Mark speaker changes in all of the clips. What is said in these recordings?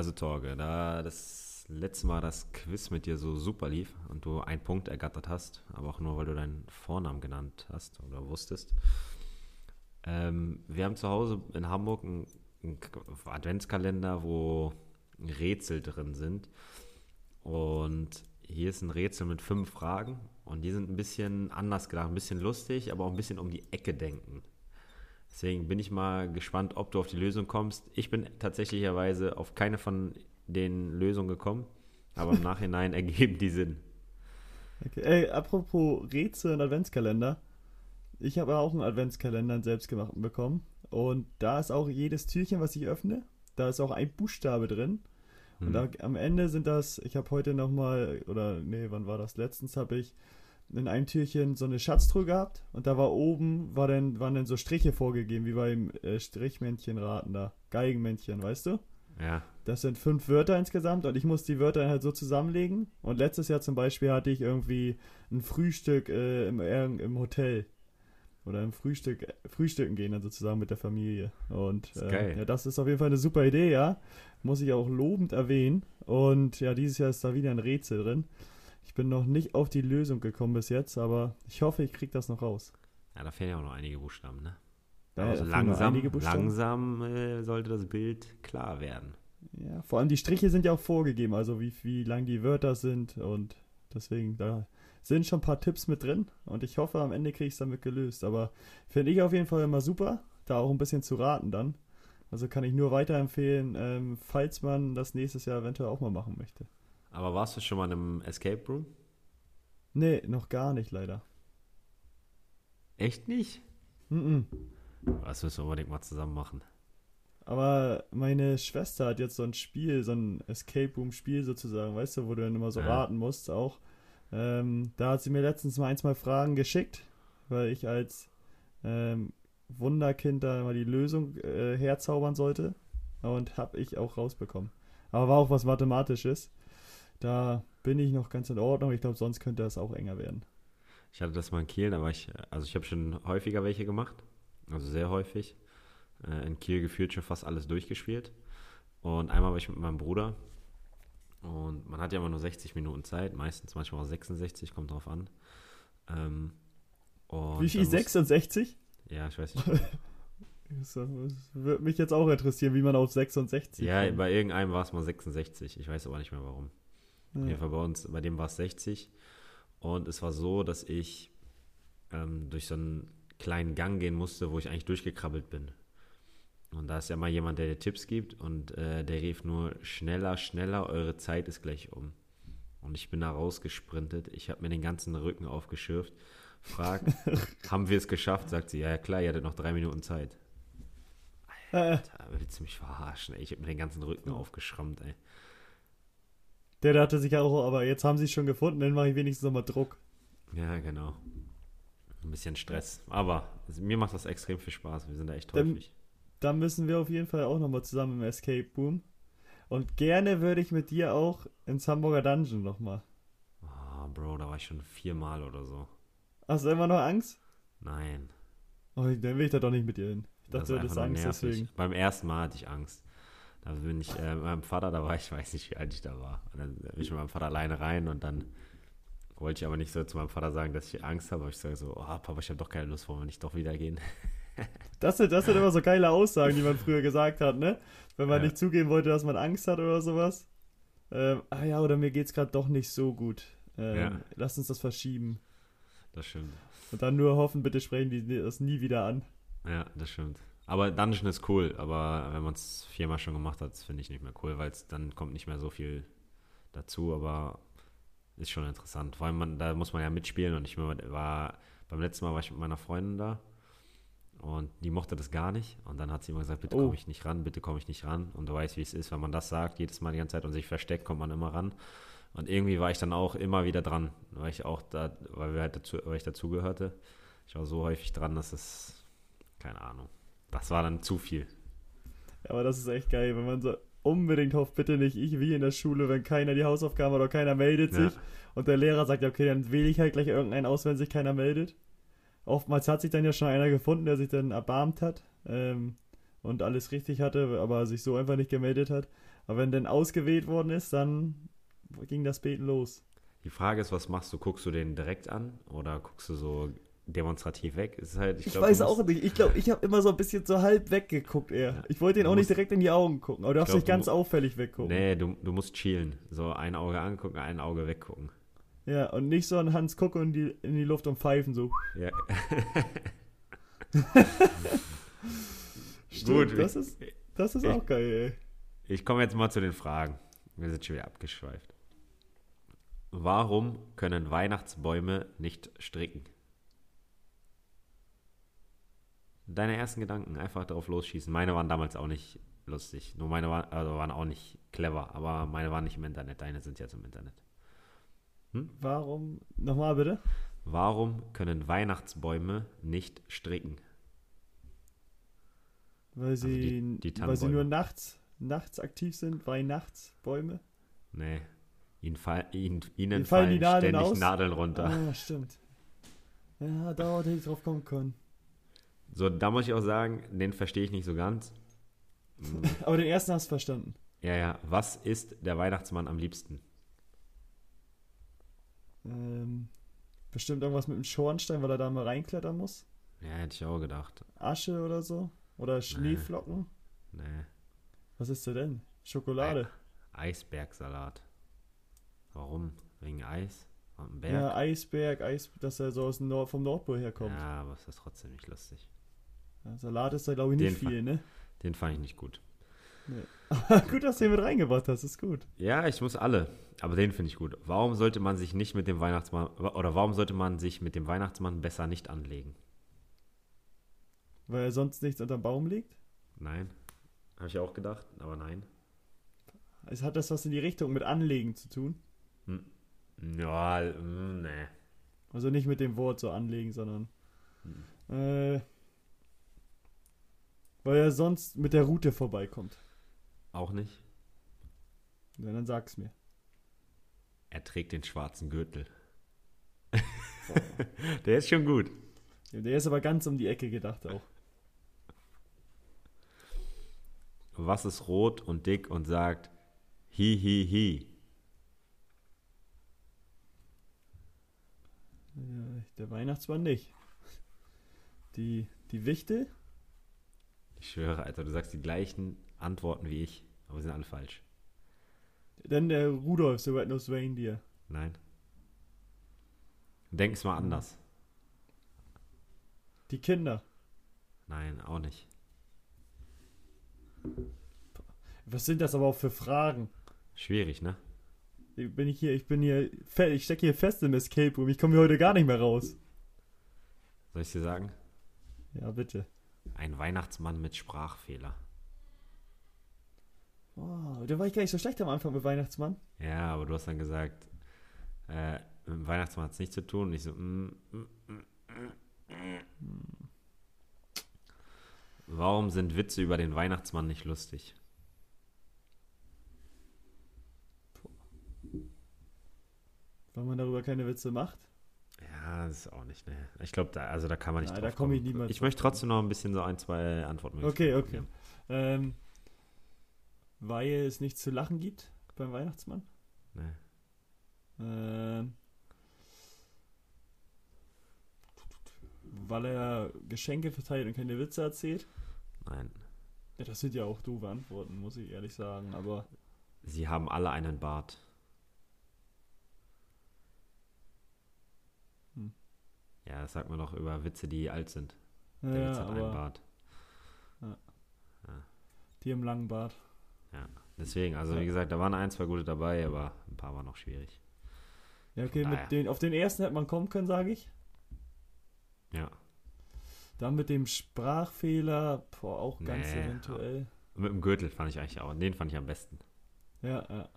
Speaker 1: Also Torge, da das letzte Mal das Quiz mit dir so super lief und du einen Punkt ergattert hast, aber auch nur, weil du deinen Vornamen genannt hast oder wusstest. Ähm, wir haben zu Hause in Hamburg einen, einen Adventskalender, wo Rätsel drin sind. Und hier ist ein Rätsel mit fünf Fragen und die sind ein bisschen anders gedacht, ein bisschen lustig, aber auch ein bisschen um die Ecke denken. Deswegen bin ich mal gespannt, ob du auf die Lösung kommst. Ich bin tatsächlicherweise auf keine von den Lösungen gekommen, aber im Nachhinein ergeben die Sinn.
Speaker 2: Okay. Ey, apropos Rätsel und Adventskalender. Ich habe auch einen Adventskalender einen selbstgemachten bekommen. Und da ist auch jedes Türchen, was ich öffne, da ist auch ein Buchstabe drin. Und
Speaker 1: Hm.
Speaker 2: da, am Ende sind das, ich habe heute nochmal, oder nee, wann war das? Letztens habe ich in einem Türchen so eine Schatztruhe gehabt und da war oben, war dann, waren dann so Striche vorgegeben, wie beim äh, Strichmännchenraten da. Geigenmännchen, weißt du?
Speaker 1: Ja,
Speaker 2: Das sind fünf Wörter insgesamt und ich muss die Wörter halt so zusammenlegen. Und letztes Jahr zum Beispiel hatte ich irgendwie ein Frühstück äh, im, irg- im Hotel. Oder im Frühstück, Frühstücken gehen dann sozusagen mit der Familie. Und
Speaker 1: Ist
Speaker 2: äh, ja, das ist auf jeden Fall eine super Idee, ja. Muss ich auch lobend erwähnen. Und ja, dieses Jahr ist da wieder ein Rätsel drin. Ich bin noch nicht auf die Lösung gekommen bis jetzt, aber ich hoffe, ich kriege das noch raus.
Speaker 1: ja, da fehlen ja auch noch einige Buchstaben, ne? Also
Speaker 2: da noch
Speaker 1: langsam,
Speaker 2: einige Buchstaben.
Speaker 1: langsam äh, sollte das Bild klar werden.
Speaker 2: Ja, vor allem die Striche sind ja auch vorgegeben, also wie, wie lang die Wörter sind und deswegen, da sind schon ein paar Tipps mit drin und ich hoffe, am Ende kriege ich es damit gelöst. Aber finde ich auf jeden Fall immer super, da auch ein bisschen zu raten dann. Also kann ich nur weiterempfehlen, ähm, falls man das nächstes Jahr eventuell auch mal machen möchte.
Speaker 1: Aber warst du schon mal in einem Escape Room?
Speaker 2: Nee, noch gar nicht leider.
Speaker 1: Echt nicht?
Speaker 2: Mhm.
Speaker 1: Das müssen wir unbedingt mal zusammen machen.
Speaker 2: Aber meine Schwester hat jetzt so ein Spiel, so ein Escape Room Spiel sozusagen, weißt du, wo du dann immer so
Speaker 1: Ja.
Speaker 2: raten musst auch. Ähm, da hat sie mir letztens mal ein, zwei Fragen geschickt, weil ich als ähm, Wunderkind da mal die Lösung äh, herzaubern sollte. Und habe ich auch rausbekommen. Aber war auch was Mathematisches. Da bin ich noch ganz in Ordnung. Ich glaube, sonst könnte das auch enger werden.
Speaker 1: Ich hatte das mal in Kiel, da war ich, also ich habe schon häufiger welche gemacht, also sehr häufig. Äh, In Kiel gefühlt schon fast alles durchgespielt. Und einmal war ich mit meinem Bruder und man hat ja immer nur 60 Minuten Zeit, meistens manchmal auch 66, kommt drauf an. Ähm,
Speaker 2: Wie viel?
Speaker 1: dann muss-
Speaker 2: 66?
Speaker 1: Ja, ich weiß nicht.
Speaker 2: Das würde mich jetzt auch interessieren, wie man auf 66
Speaker 1: ja,
Speaker 2: kommt.
Speaker 1: bei irgendeinem war es mal 66, ich weiß aber nicht mehr warum. Auf
Speaker 2: Ja.
Speaker 1: jeden Fall bei uns, bei dem war es 60. Und es war so, dass ich ähm, durch so einen kleinen Gang gehen musste, wo ich eigentlich durchgekrabbelt bin. Und da ist ja mal jemand, der dir Tipps gibt und äh, der rief nur schneller, schneller, eure Zeit ist gleich um. Und ich bin da rausgesprintet. Ich habe mir den ganzen Rücken aufgeschürft. Frag, haben wir es geschafft? Sagt sie, ja, ja klar, ihr hattet noch drei Minuten Zeit.
Speaker 2: Äh,
Speaker 1: Alter, willst du mich verarschen? Ey? Ich habe mir den ganzen Rücken aufgeschrammt, ey.
Speaker 2: Der dachte sich auch, aber jetzt haben sie es schon gefunden, dann mache ich wenigstens nochmal Druck.
Speaker 1: Ja, genau. Ein bisschen Stress. Aber mir macht das extrem viel Spaß. Wir sind da echt
Speaker 2: Dann-
Speaker 1: häufig.
Speaker 2: Da müssen wir auf jeden Fall auch nochmal zusammen im Escape Room. Und gerne würde ich mit dir auch ins Hamburger Dungeon nochmal.
Speaker 1: Ah, Bro, da war ich schon viermal oder so.
Speaker 2: Hast du immer noch Angst?
Speaker 1: Nein.
Speaker 2: Oh, dann will ich da doch nicht mit dir hin. Ich dachte, du
Speaker 1: ist
Speaker 2: hättest Angst
Speaker 1: nervig.
Speaker 2: deswegen.
Speaker 1: Beim ersten Mal hatte ich Angst. Da bin ich äh, mit meinem Vater, da war ich, weiß nicht, wie alt ich da war. Und dann bin ich mit meinem Vater alleine rein und dann wollte ich aber nicht so zu meinem Vater sagen, dass ich Angst habe. Aber ich sage so, oh, Papa, ich habe doch keine Lust, wollen wir nicht doch wieder gehen?
Speaker 2: Das sind, das sind immer so geile Aussagen, die man früher gesagt hat, ne? Wenn man
Speaker 1: Ja.
Speaker 2: nicht zugeben wollte, dass man Angst hat oder sowas. Ähm, ah ja, oder mir geht's gerade doch nicht so gut. Ähm,
Speaker 1: Ja.
Speaker 2: Lass uns das verschieben.
Speaker 1: Das stimmt.
Speaker 2: Und dann nur hoffen, bitte sprechen die das nie wieder an.
Speaker 1: Ja, das stimmt. Aber Dungeon ist cool, aber wenn man es viermal schon gemacht hat, finde ich nicht mehr cool, weil dann kommt nicht mehr so viel dazu, aber ist schon interessant. Vor allem, man, da muss man ja mitspielen und ich war, beim letzten Mal war ich mit meiner Freundin da und die mochte das gar nicht und dann hat sie immer gesagt, bitte
Speaker 2: Oh.
Speaker 1: komme ich nicht ran, bitte komme ich nicht ran und du weißt, wie es ist, wenn man das sagt, jedes Mal die ganze Zeit und sich versteckt, kommt man immer ran. Und irgendwie war ich dann auch immer wieder dran, weil ich auch da, weil wir halt dazu, weil ich dazugehörte. Ich war so häufig dran, dass es, keine Ahnung, das war dann zu viel.
Speaker 2: Aber das ist echt geil, wenn man so unbedingt hofft, bitte nicht ich wie in der Schule, wenn keiner die Hausaufgaben oder keiner meldet
Speaker 1: Ja.
Speaker 2: sich und der Lehrer sagt, ja, okay, dann wähle ich halt gleich irgendeinen aus, wenn sich keiner meldet. Oftmals hat sich dann ja schon einer gefunden, der sich dann erbarmt hat ähm, und alles richtig hatte, aber sich so einfach nicht gemeldet hat. Aber wenn dann ausgewählt worden ist, dann ging das Beten los.
Speaker 1: Die Frage ist, was machst du? Guckst du den direkt an oder guckst du so demonstrativ weg? Ist halt,
Speaker 2: Ich,
Speaker 1: glaub,
Speaker 2: weiß
Speaker 1: musst-
Speaker 2: auch nicht. Ich glaube, ich habe immer so ein bisschen so halb weggeguckt eher.
Speaker 1: Ja.
Speaker 2: Ich wollte ihn auch nicht direkt in die Augen gucken. Aber du darfst
Speaker 1: glaub,
Speaker 2: nicht ganz
Speaker 1: du
Speaker 2: auffällig weggucken.
Speaker 1: Nee, du, du musst chillen. So ein Auge angucken, ein Auge weggucken.
Speaker 2: Ja, und nicht so an Hans gucken und die, in die Luft und pfeifen so.
Speaker 1: Ja.
Speaker 2: Stimmt,
Speaker 1: Gut,
Speaker 2: das ist, das ist
Speaker 1: ich-
Speaker 2: auch geil,
Speaker 1: Ich komme jetzt mal zu den Fragen. Wir sind schon wieder abgeschweift. Warum können Weihnachtsbäume nicht stricken? Deine ersten Gedanken, einfach drauf losschießen. Meine waren damals auch nicht lustig. Nur meine waren, also waren auch nicht clever, aber meine waren nicht im Internet. Deine sind jetzt im Internet.
Speaker 2: ey. Warum? Nochmal bitte?
Speaker 1: Warum können Weihnachtsbäume nicht stricken?
Speaker 2: Weil sie,
Speaker 1: Also die- die
Speaker 2: weil sie nur nachts, nachts aktiv sind, Weihnachtsbäume.
Speaker 1: Nee. Ihnen, fall, ihnen, ihnen
Speaker 2: fallen
Speaker 1: fallen,
Speaker 2: die Nadeln
Speaker 1: ständig
Speaker 2: aus?
Speaker 1: Nadeln runter.
Speaker 2: Ah, stimmt. Ja, da hätte ich drauf kommen können.
Speaker 1: So, da muss ich auch sagen, den verstehe ich nicht so ganz.
Speaker 2: Aber den ersten hast du verstanden.
Speaker 1: Ja, ja. Was isst der Weihnachtsmann am liebsten?
Speaker 2: Ähm, bestimmt irgendwas mit dem Schornstein, weil er da mal reinklettern muss.
Speaker 1: Ja, hätte ich auch gedacht.
Speaker 2: Asche oder so. Oder Schneeflocken.
Speaker 1: Nee.
Speaker 2: Was ist der denn? Schokolade.
Speaker 1: Eisbergsalat. Warum? Wegen Eis? Am Berg?
Speaker 2: Ja, Eisberg, Eis, dass er so aus dem Nord vom Nordpol herkommt.
Speaker 1: Ja, aber es ist trotzdem nicht lustig.
Speaker 2: Ja, Salat ist da, glaube ich, nicht
Speaker 1: Den
Speaker 2: viel, ne?
Speaker 1: Den fand ich nicht gut.
Speaker 2: gut, dass du ihn mit reingebracht hast, ist gut.
Speaker 1: Ja, ich muss alle. Aber den finde ich gut. Warum sollte man sich nicht mit dem Weihnachtsmann oder warum sollte man sich mit dem Weihnachtsmann besser nicht anlegen?
Speaker 2: Weil er sonst nichts unterm Baum liegt.
Speaker 1: Nein. Habe ich auch gedacht, aber nein.
Speaker 2: Es hat das was in die Richtung mit Anlegen zu tun.
Speaker 1: Ja, mm, nee.
Speaker 2: Also nicht mit dem Wort so anlegen, sondern. Äh, weil er sonst mit der Route vorbeikommt.
Speaker 1: Auch nicht.
Speaker 2: Ja, dann sag's mir.
Speaker 1: Er trägt den schwarzen Gürtel. Der ist schon gut.
Speaker 2: Der ist aber ganz um die Ecke gedacht auch.
Speaker 1: Was ist rot und dick und sagt hi hi hi?
Speaker 2: Ja, der Weihnachtsmann nicht. Die, die Wichte?
Speaker 1: Ich schwöre, Alter, du sagst die gleichen Antworten wie ich, aber sie sind alle falsch.
Speaker 2: Dann der Rudolf, the Red-Nosed Reindeer.
Speaker 1: Nein. Denk's mal anders.
Speaker 2: Die Kinder.
Speaker 1: Nein, auch nicht.
Speaker 2: Was sind das aber auch für Fragen?
Speaker 1: Schwierig, ne?
Speaker 2: Ich bin ich hier, ich bin hier, ich stecke hier fest im Escape Room. Ich komme hier heute gar nicht mehr raus.
Speaker 1: Soll ich dir sagen?
Speaker 2: Ja, bitte.
Speaker 1: Ein Weihnachtsmann mit Sprachfehler.
Speaker 2: Oh, da war ich gar nicht so schlecht am Anfang mit Weihnachtsmann.
Speaker 1: Ja, aber du hast dann gesagt, äh, mit dem Weihnachtsmann hat es nichts zu tun. Und ich so, mm, mm, mm, mm, mm. Warum sind Witze über den Weihnachtsmann nicht lustig?
Speaker 2: Weil man darüber keine Witze macht.
Speaker 1: Ja, das ist auch nicht, ne? Ich glaube, da, also da kann man nicht
Speaker 2: Nein,
Speaker 1: drauf
Speaker 2: da komm ich niemals
Speaker 1: Ich möchte trotzdem noch ein bisschen so ein, zwei Antworten
Speaker 2: Okay, okay. Ähm, weil es nichts zu lachen gibt beim Weihnachtsmann.
Speaker 1: Ne.
Speaker 2: Ähm, weil er Geschenke verteilt und keine Witze erzählt.
Speaker 1: Nein.
Speaker 2: Ja, das sind ja auch doofe Antworten, muss ich ehrlich sagen. Aber
Speaker 1: Sie haben alle einen Bart.
Speaker 2: Hm.
Speaker 1: Ja, das sagt man doch über Witze, die alt sind.
Speaker 2: ja,
Speaker 1: Der Witz hat einen
Speaker 2: aber
Speaker 1: Bart.
Speaker 2: die im langen Bart.
Speaker 1: Deswegen, also wie
Speaker 2: Ja.
Speaker 1: gesagt, da waren ein, zwei gute dabei, aber ein paar waren noch schwierig.
Speaker 2: Ja, okay,
Speaker 1: Naja.
Speaker 2: mit den, auf den ersten hätte man kommen können, sage ich.
Speaker 1: Ja.
Speaker 2: Dann mit dem Sprachfehler, boah, auch ganz
Speaker 1: Nee.
Speaker 2: eventuell.
Speaker 1: Mit dem Gürtel fand ich eigentlich auch, den fand ich am besten.
Speaker 2: Ja, ja.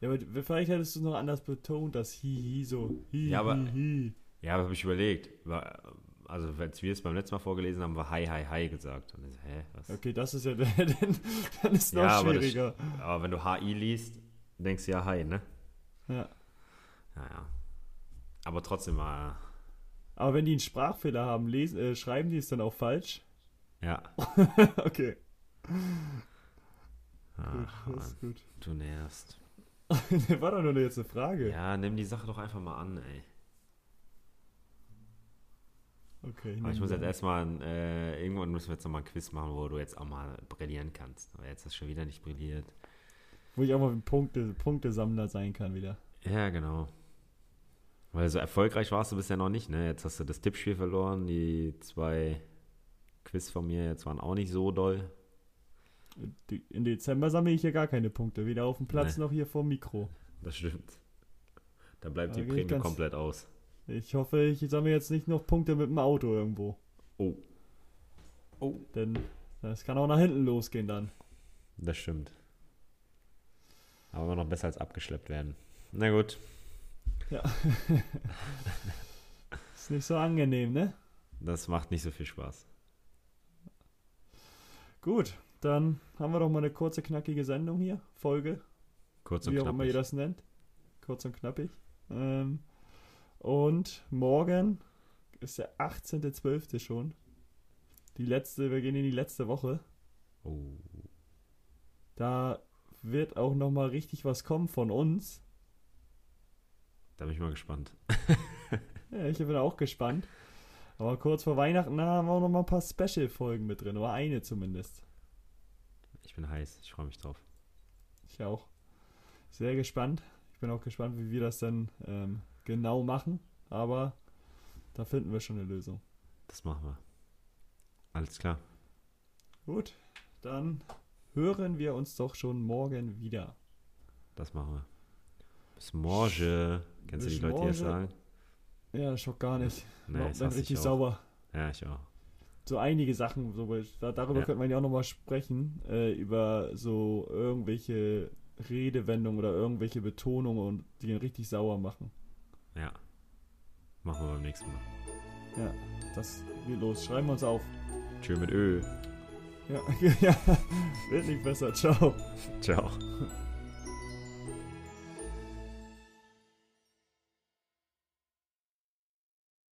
Speaker 2: Ja, aber vielleicht hättest du noch anders betont, das Hihi so. Hi,
Speaker 1: Ja, aber-
Speaker 2: hi, hi.
Speaker 1: Ja, aber habe ich überlegt. War- Also, als wir es beim letzten Mal vorgelesen haben, war Hi, Hi, Hi gesagt. Und ich so, hä, was?
Speaker 2: Okay, das ist ja, dann, dann ist noch
Speaker 1: Ja, aber das-
Speaker 2: schwieriger.
Speaker 1: Aber wenn du HI liest, denkst du ja Hi, ne?
Speaker 2: Ja.
Speaker 1: Naja. Aber trotzdem war,
Speaker 2: Aber wenn die einen Sprachfehler haben, lesen, äh, schreiben die es dann auch falsch?
Speaker 1: ja.
Speaker 2: okay.
Speaker 1: Ach,
Speaker 2: gut, das ist gut.
Speaker 1: du nervst.
Speaker 2: War doch nur jetzt eine Frage.
Speaker 1: Ja, nimm die Sache doch einfach mal an, ey.
Speaker 2: Okay.
Speaker 1: Aber ich muss jetzt erstmal, äh, irgendwann müssen wir jetzt nochmal ein Quiz machen, wo du jetzt auch mal brillieren kannst. Aber jetzt hast du schon wieder nicht brilliert.
Speaker 2: Wo ich auch mal Punkte, Punktesammler sein kann wieder.
Speaker 1: Ja, genau. Weil so erfolgreich warst du bisher noch nicht, ne? Jetzt hast du das Tippspiel verloren. Die zwei Quiz von mir jetzt waren auch nicht so doll.
Speaker 2: Die- In Dezember sammle ich hier gar keine Punkte. Weder auf dem Platz
Speaker 1: Nee.
Speaker 2: noch hier vor dem Mikro.
Speaker 1: Das stimmt. Da bleibt
Speaker 2: Da
Speaker 1: die Prämie komplett aus.
Speaker 2: Ich hoffe, ich sammle jetzt nicht noch Punkte mit dem Auto irgendwo.
Speaker 1: Oh. Oh.
Speaker 2: Denn das kann auch nach hinten losgehen dann.
Speaker 1: Das stimmt. Aber immer noch besser als abgeschleppt werden. Na gut,
Speaker 2: Ist nicht so angenehm, ne?
Speaker 1: das macht nicht so viel Spaß.
Speaker 2: Gut, dann haben wir doch mal eine kurze, knackige Sendung hier. Folge,
Speaker 1: Kurz und
Speaker 2: wie auch immer ihr
Speaker 1: knapp.
Speaker 2: das nennt. Kurz und knappig. Ähm, und morgen ist der 18.12. schon. Die letzte, wir gehen in die letzte Woche.
Speaker 1: Oh.
Speaker 2: Da wird auch noch mal richtig was kommen von uns.
Speaker 1: Da bin ich mal gespannt.
Speaker 2: Ja, ich bin auch gespannt. Aber kurz vor Weihnachten haben wir auch noch mal ein paar Special-Folgen mit drin. Oder eine zumindest.
Speaker 1: Ich bin heiß. Ich freue mich drauf.
Speaker 2: Ich auch. Sehr gespannt. Ich bin auch gespannt, wie wir das dann ähm, genau machen. Aber da finden wir schon eine Lösung.
Speaker 1: Das machen wir. Alles klar.
Speaker 2: Gut, dann hören wir uns doch schon morgen wieder.
Speaker 1: Das machen wir. Bis morgen. Kennst du die Leute, die das sagen?
Speaker 2: Ja, das schockt gar nicht.
Speaker 1: Nee, ich
Speaker 2: richtig
Speaker 1: auch.
Speaker 2: sauer.
Speaker 1: Ja, ich auch.
Speaker 2: So einige Sachen, so, da- darüber
Speaker 1: Ja.
Speaker 2: könnte man ja auch nochmal sprechen, äh, über so irgendwelche Redewendungen oder irgendwelche Betonungen und die ihn richtig sauer machen.
Speaker 1: Ja. Machen wir beim nächsten Mal.
Speaker 2: Ja, das geht los. Schreiben wir uns auf.
Speaker 1: Tschö mit Ö.
Speaker 2: Ja, ja, wird nicht besser. Ciao.
Speaker 1: Ciao.